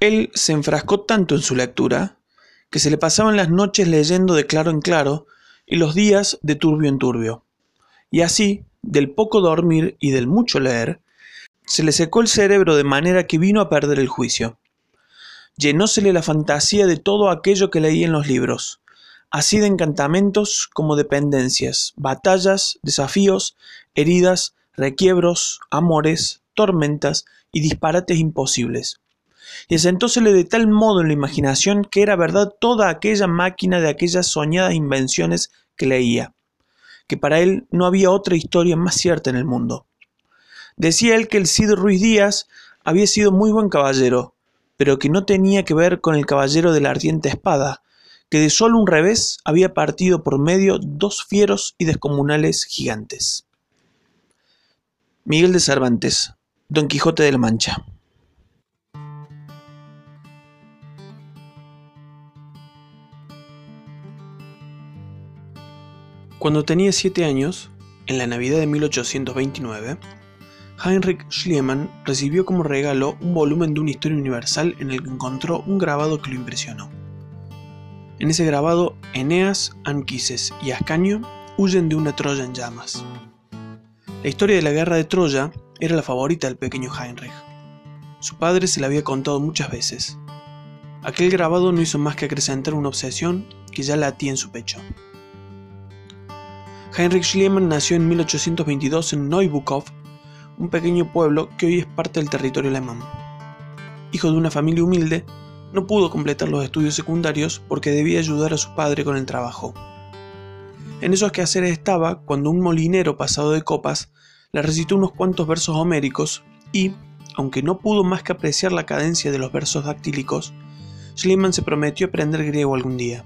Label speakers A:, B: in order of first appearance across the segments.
A: Él se enfrascó tanto en su lectura que se le pasaban las noches leyendo de claro en claro y los días de turbio en turbio. Y así, del poco dormir y del mucho leer, se le secó el cerebro de manera que vino a perder el juicio. Llenósele la fantasía de todo aquello que leía en los libros, así de encantamentos como de pendencias, batallas, desafíos, heridas, requiebros, amores, tormentas y disparates imposibles y asentósele de tal modo en la imaginación que era verdad toda aquella máquina de aquellas soñadas invenciones que leía, que para él no había otra historia más cierta en el mundo. Decía él que el Cid Ruiz Díaz había sido muy buen caballero, pero que no tenía que ver con el caballero de la ardiente espada, que de solo un revés había partido por medio dos fieros y descomunales gigantes. Miguel de Cervantes, Don Quijote de la Mancha. Cuando tenía siete años, en la Navidad de 1829, Heinrich Schliemann recibió como regalo un volumen de una historia universal en el que encontró un grabado que lo impresionó. En ese grabado, Eneas, Anquises y Ascanio huyen de una Troya en llamas. La historia de la guerra de Troya era la favorita del pequeño Heinrich. Su padre se la había contado muchas veces. Aquel grabado no hizo más que acrecentar una obsesión que ya latía en su pecho. Heinrich Schliemann nació en 1822 en Neubukov, un pequeño pueblo que hoy es parte del territorio alemán. Hijo de una familia humilde, no pudo completar los estudios secundarios porque debía ayudar a su padre con el trabajo. En esos quehaceres estaba cuando un molinero pasado de copas le recitó unos cuantos versos homéricos y, aunque no pudo más que apreciar la cadencia de los versos dactílicos, Schliemann se prometió aprender griego algún día.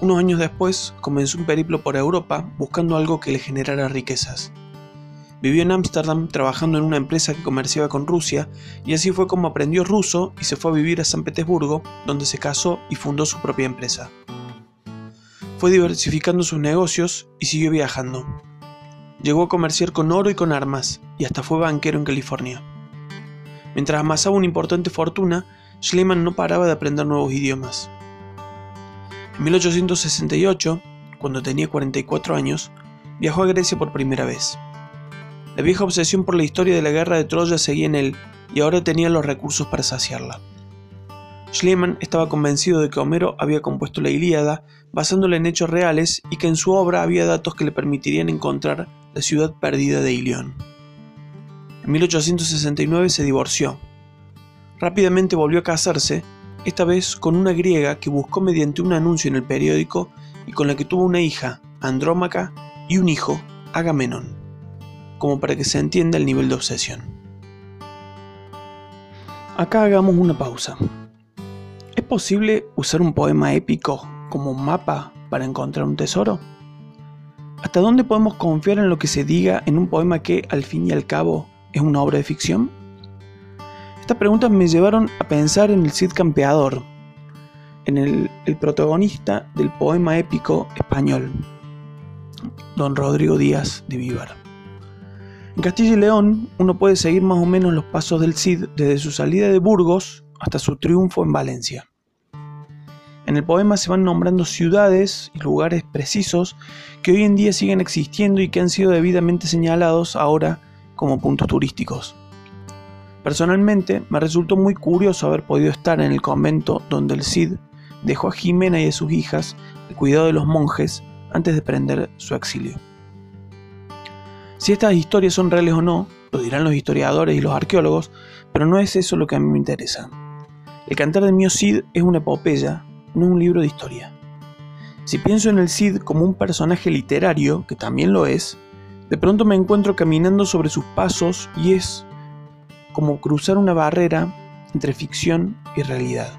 A: Unos años después comenzó un periplo por Europa buscando algo que le generara riquezas. Vivió en Ámsterdam trabajando en una empresa que comerciaba con Rusia y así fue como aprendió ruso y se fue a vivir a San Petersburgo, donde se casó y fundó su propia empresa. Fue diversificando sus negocios y siguió viajando. Llegó a comerciar con oro y con armas y hasta fue banquero en California. Mientras amasaba una importante fortuna, Schliemann no paraba de aprender nuevos idiomas. En 1868, cuando tenía 44 años, viajó a Grecia por primera vez. La vieja obsesión por la historia de la guerra de Troya seguía en él y ahora tenía los recursos para saciarla. Schliemann estaba convencido de que Homero había compuesto la Ilíada basándola en hechos reales y que en su obra había datos que le permitirían encontrar la ciudad perdida de Ilión. En 1869 se divorció. Rápidamente volvió a casarse esta vez con una griega que buscó mediante un anuncio en el periódico y con la que tuvo una hija, Andrómaca, y un hijo, Agamenón, como para que se entienda el nivel de obsesión. Acá hagamos una pausa. ¿Es posible usar un poema épico como mapa para encontrar un tesoro? ¿Hasta dónde podemos confiar en lo que se diga en un poema que, al fin y al cabo, es una obra de ficción? Estas preguntas me llevaron a pensar en el Cid Campeador, en el, protagonista del poema épico español, don Rodrigo Díaz de Vivar. En Castilla y León uno puede seguir más o menos los pasos del Cid desde su salida de Burgos hasta su triunfo en Valencia. En el poema se van nombrando ciudades y lugares precisos que hoy en día siguen existiendo y que han sido debidamente señalados ahora como puntos turísticos. Personalmente, me resultó muy curioso haber podido estar en el convento donde el Cid dejó a Jimena y a sus hijas el cuidado de los monjes antes de prender su exilio. Si estas historias son reales o no, lo dirán los historiadores y los arqueólogos, pero no es eso lo que a mí me interesa. El cantar de Mio Cid es una epopeya, no un libro de historia. Si pienso en el Cid como un personaje literario, que también lo es, de pronto me encuentro caminando sobre sus pasos y es como cruzar una barrera entre ficción y realidad.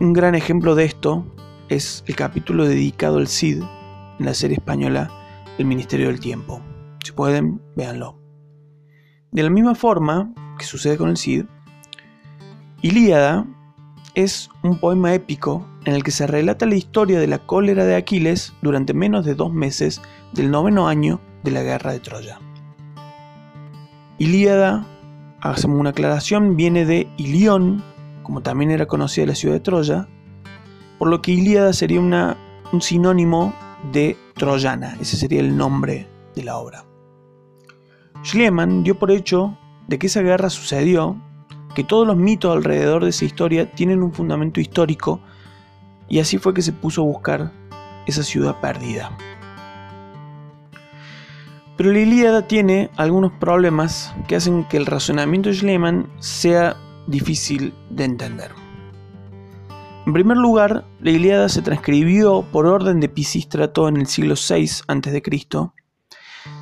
A: Un gran ejemplo de esto es el capítulo dedicado al Cid en la serie española El Ministerio del Tiempo. Si pueden, véanlo. De la misma forma que sucede con el Cid, Ilíada es un poema épico en el que se relata la historia de la cólera de Aquiles durante menos de dos meses del noveno año de la guerra de Troya. Ilíada hacemos una aclaración, viene de Ilión, como también era conocida la ciudad de Troya, por lo que Ilíada sería un sinónimo de Troyana, ese sería el nombre de la obra. Schliemann dio por hecho de que esa guerra sucedió, que todos los mitos alrededor de esa historia tienen un fundamento histórico, y así fue que se puso a buscar esa ciudad perdida. Pero la Ilíada tiene algunos problemas que hacen que el razonamiento de Schliemann sea difícil de entender. En primer lugar, la Ilíada se transcribió por orden de Pisístrato en el siglo VI a.C.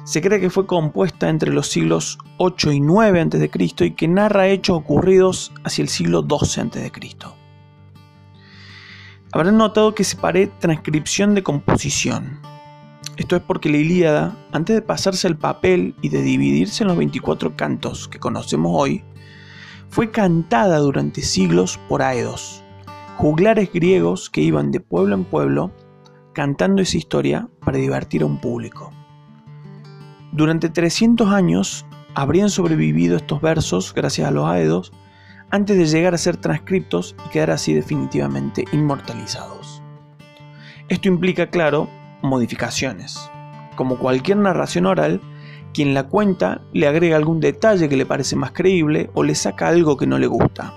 A: Se cree que fue compuesta entre los siglos 8 y 9 a.C. y que narra hechos ocurridos hacia el siglo XII a.C. Habrán notado que separé transcripción de composición. Esto es porque la Ilíada, antes de pasarse al papel y de dividirse en los 24 cantos que conocemos hoy, fue cantada durante siglos por aedos, juglares griegos que iban de pueblo en pueblo cantando esa historia para divertir a un público. Durante 300 años habrían sobrevivido estos versos gracias a los aedos antes de llegar a ser transcriptos y quedar así definitivamente inmortalizados. Esto implica, claro, modificaciones. Como cualquier narración oral, quien la cuenta le agrega algún detalle que le parece más creíble o le saca algo que no le gusta.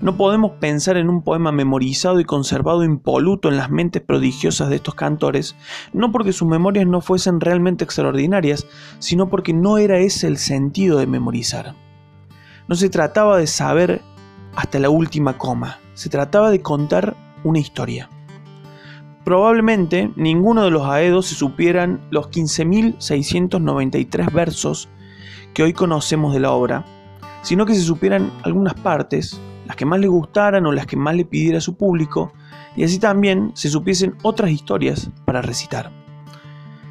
A: No podemos pensar en un poema memorizado y conservado impoluto en las mentes prodigiosas de estos cantores, no porque sus memorias no fuesen realmente extraordinarias, sino porque no era ese el sentido de memorizar. No se trataba de saber hasta la última coma, se trataba de contar una historia. Probablemente ninguno de los aedos se supieran los 15.693 versos que hoy conocemos de la obra, sino que se supieran algunas partes, las que más le gustaran o las que más le pidiera su público, y así también se supiesen otras historias para recitar.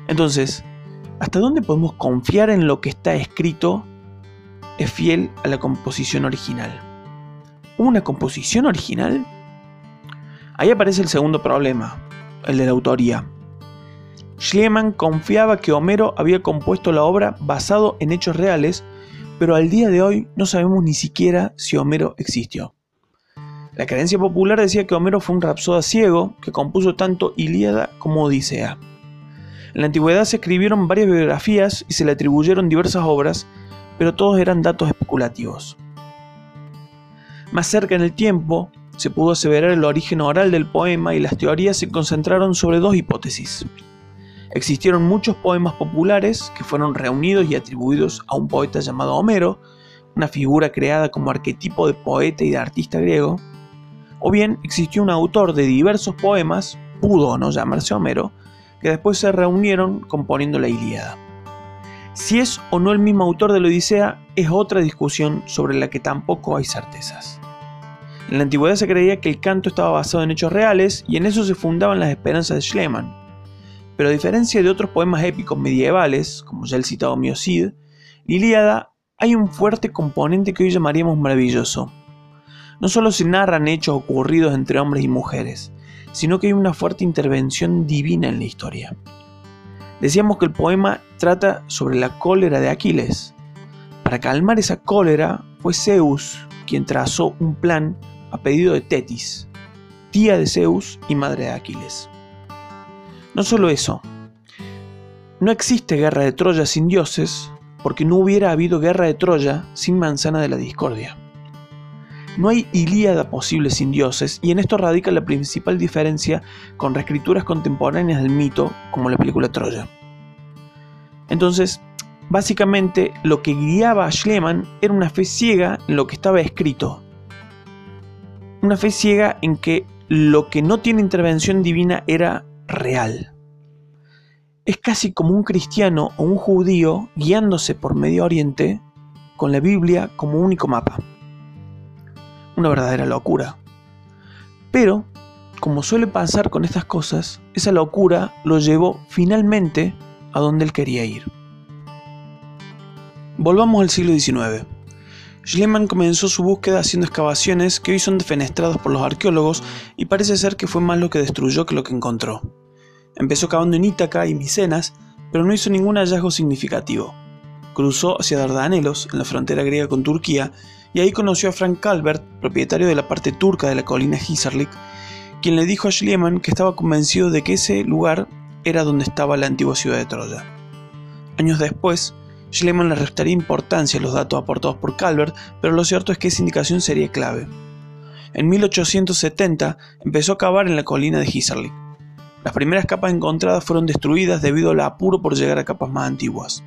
A: Entonces, ¿hasta dónde podemos confiar en lo que está escrito es fiel a la composición original? ¿Una composición original? Ahí aparece el segundo problema, el de la autoría. Schliemann confiaba que Homero había compuesto la obra basado en hechos reales, pero al día de hoy no sabemos ni siquiera si Homero existió. La creencia popular decía que Homero fue un rapsoda ciego que compuso tanto Ilíada como Odisea. En la antigüedad se escribieron varias biografías y se le atribuyeron diversas obras, pero todos eran datos especulativos. Más cerca en el tiempo, se pudo aseverar el origen oral del poema y las teorías se concentraron sobre dos hipótesis. Existieron muchos poemas populares que fueron reunidos y atribuidos a un poeta llamado Homero, una figura creada como arquetipo de poeta y de artista griego, o bien existió un autor de diversos poemas, pudo o no llamarse Homero, que después se reunieron componiendo la Ilíada. Si es o no el mismo autor de la Odisea es otra discusión sobre la que tampoco hay certezas. En la antigüedad se creía que el canto estaba basado en hechos reales y en eso se fundaban las esperanzas de Schliemann. Pero a diferencia de otros poemas épicos medievales, como ya el citado Miocid, Ilíada hay un fuerte componente que hoy llamaríamos maravilloso. No solo se narran hechos ocurridos entre hombres y mujeres, sino que hay una fuerte intervención divina en la historia. Decíamos que el poema trata sobre la cólera de Aquiles. Para calmar esa cólera fue Zeus quien trazó un plan a pedido de Tetis, tía de Zeus y madre de Aquiles. No solo eso, no existe guerra de Troya sin dioses, porque no hubiera habido guerra de Troya sin manzana de la discordia. No hay Ilíada posible sin dioses, y en esto radica la principal diferencia con reescrituras contemporáneas del mito, como la película Troya. Entonces, básicamente lo que guiaba a Schliemann era una fe ciega en lo que estaba escrito, una fe ciega en que lo que no tiene intervención divina era real. Es casi como un cristiano o un judío guiándose por Medio Oriente con la Biblia como único mapa. Una verdadera locura. Pero, como suele pasar con estas cosas, esa locura lo llevó finalmente a donde él quería ir. Volvamos al siglo XIX. Schliemann comenzó su búsqueda haciendo excavaciones que hoy son defenestradas por los arqueólogos y parece ser que fue más lo que destruyó que lo que encontró. Empezó cavando en Ítaca y Micenas, pero no hizo ningún hallazgo significativo. cruzó hacia Dardanelos, en la frontera griega con Turquía, y ahí conoció a Frank Calvert, propietario de la parte turca de la colina Hisarlik, quien le dijo a Schliemann que estaba convencido de que ese lugar era donde estaba la antigua ciudad de Troya. Años después, Schliemann le restaría importancia a los datos aportados por Calvert, pero lo cierto es que esa indicación sería clave. En 1870 empezó a cavar en la colina de Hisarlik. Las primeras capas encontradas fueron destruidas debido al apuro por llegar a capas más antiguas.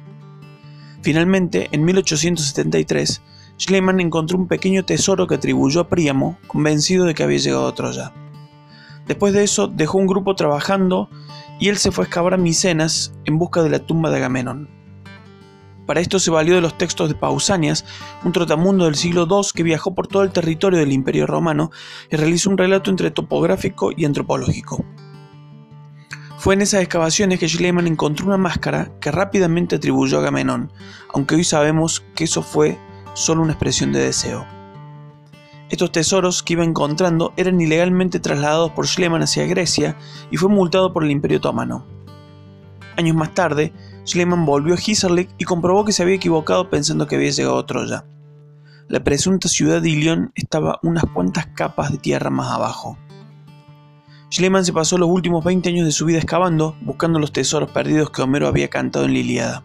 A: Finalmente, en 1873, Schliemann encontró un pequeño tesoro que atribuyó a Príamo, convencido de que había llegado a Troya. Después de eso, dejó un grupo trabajando y él se fue a excavar a Micenas en busca de la tumba de Agamenón. Para esto se valió de los textos de Pausanias, un trotamundo del siglo II que viajó por todo el territorio del Imperio Romano y realizó un relato entre topográfico y antropológico. Fue en esas excavaciones que Schliemann encontró una máscara que rápidamente atribuyó a Agamenón, aunque hoy sabemos que eso fue solo una expresión de deseo. Estos tesoros que iba encontrando eran ilegalmente trasladados por Schliemann hacia Grecia y fue multado por el Imperio Otomano. Años más tarde, Schliemann volvió a Hisarlik y comprobó que se había equivocado pensando que había llegado a Troya. La presunta ciudad de Ilión estaba unas cuantas capas de tierra más abajo. Schliemann se pasó los últimos 20 años de su vida excavando, buscando los tesoros perdidos que Homero había cantado en la Iliada.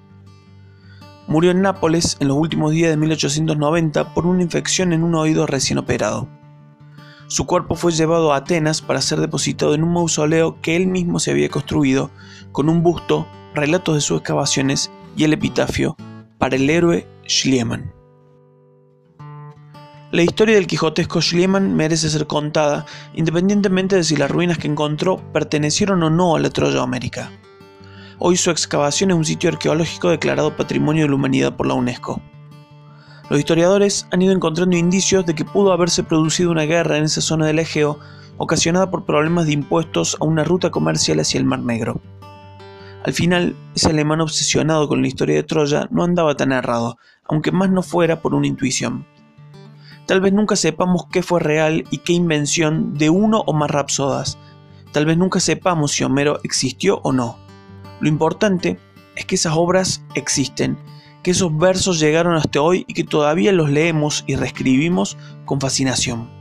A: Murió en Nápoles en los últimos días de 1890 por una infección en un oído recién operado. Su cuerpo fue llevado a Atenas para ser depositado en un mausoleo que él mismo se había construido, con un busto, relatos de sus excavaciones y el epitafio para el héroe Schliemann. La historia del quijotesco Schliemann merece ser contada, independientemente de si las ruinas que encontró pertenecieron o no a la Troya América. Hoy su excavación es un sitio arqueológico declarado Patrimonio de la Humanidad por la UNESCO. Los historiadores han ido encontrando indicios de que pudo haberse producido una guerra en esa zona del Egeo, ocasionada por problemas de impuestos a una ruta comercial hacia el Mar Negro. Al final, ese alemán obsesionado con la historia de Troya no andaba tan errado, aunque más no fuera por una intuición. Tal vez nunca sepamos qué fue real y qué invención de uno o más rapsodas. Tal vez nunca sepamos si Homero existió o no. Lo importante es que esas obras existen, que esos versos llegaron hasta hoy y que todavía los leemos y reescribimos con fascinación.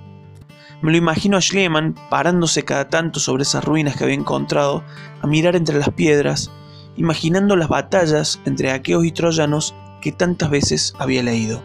A: Me lo imagino a Schliemann parándose cada tanto sobre esas ruinas que había encontrado, a mirar entre las piedras, imaginando las batallas entre aqueos y troyanos que tantas veces había leído.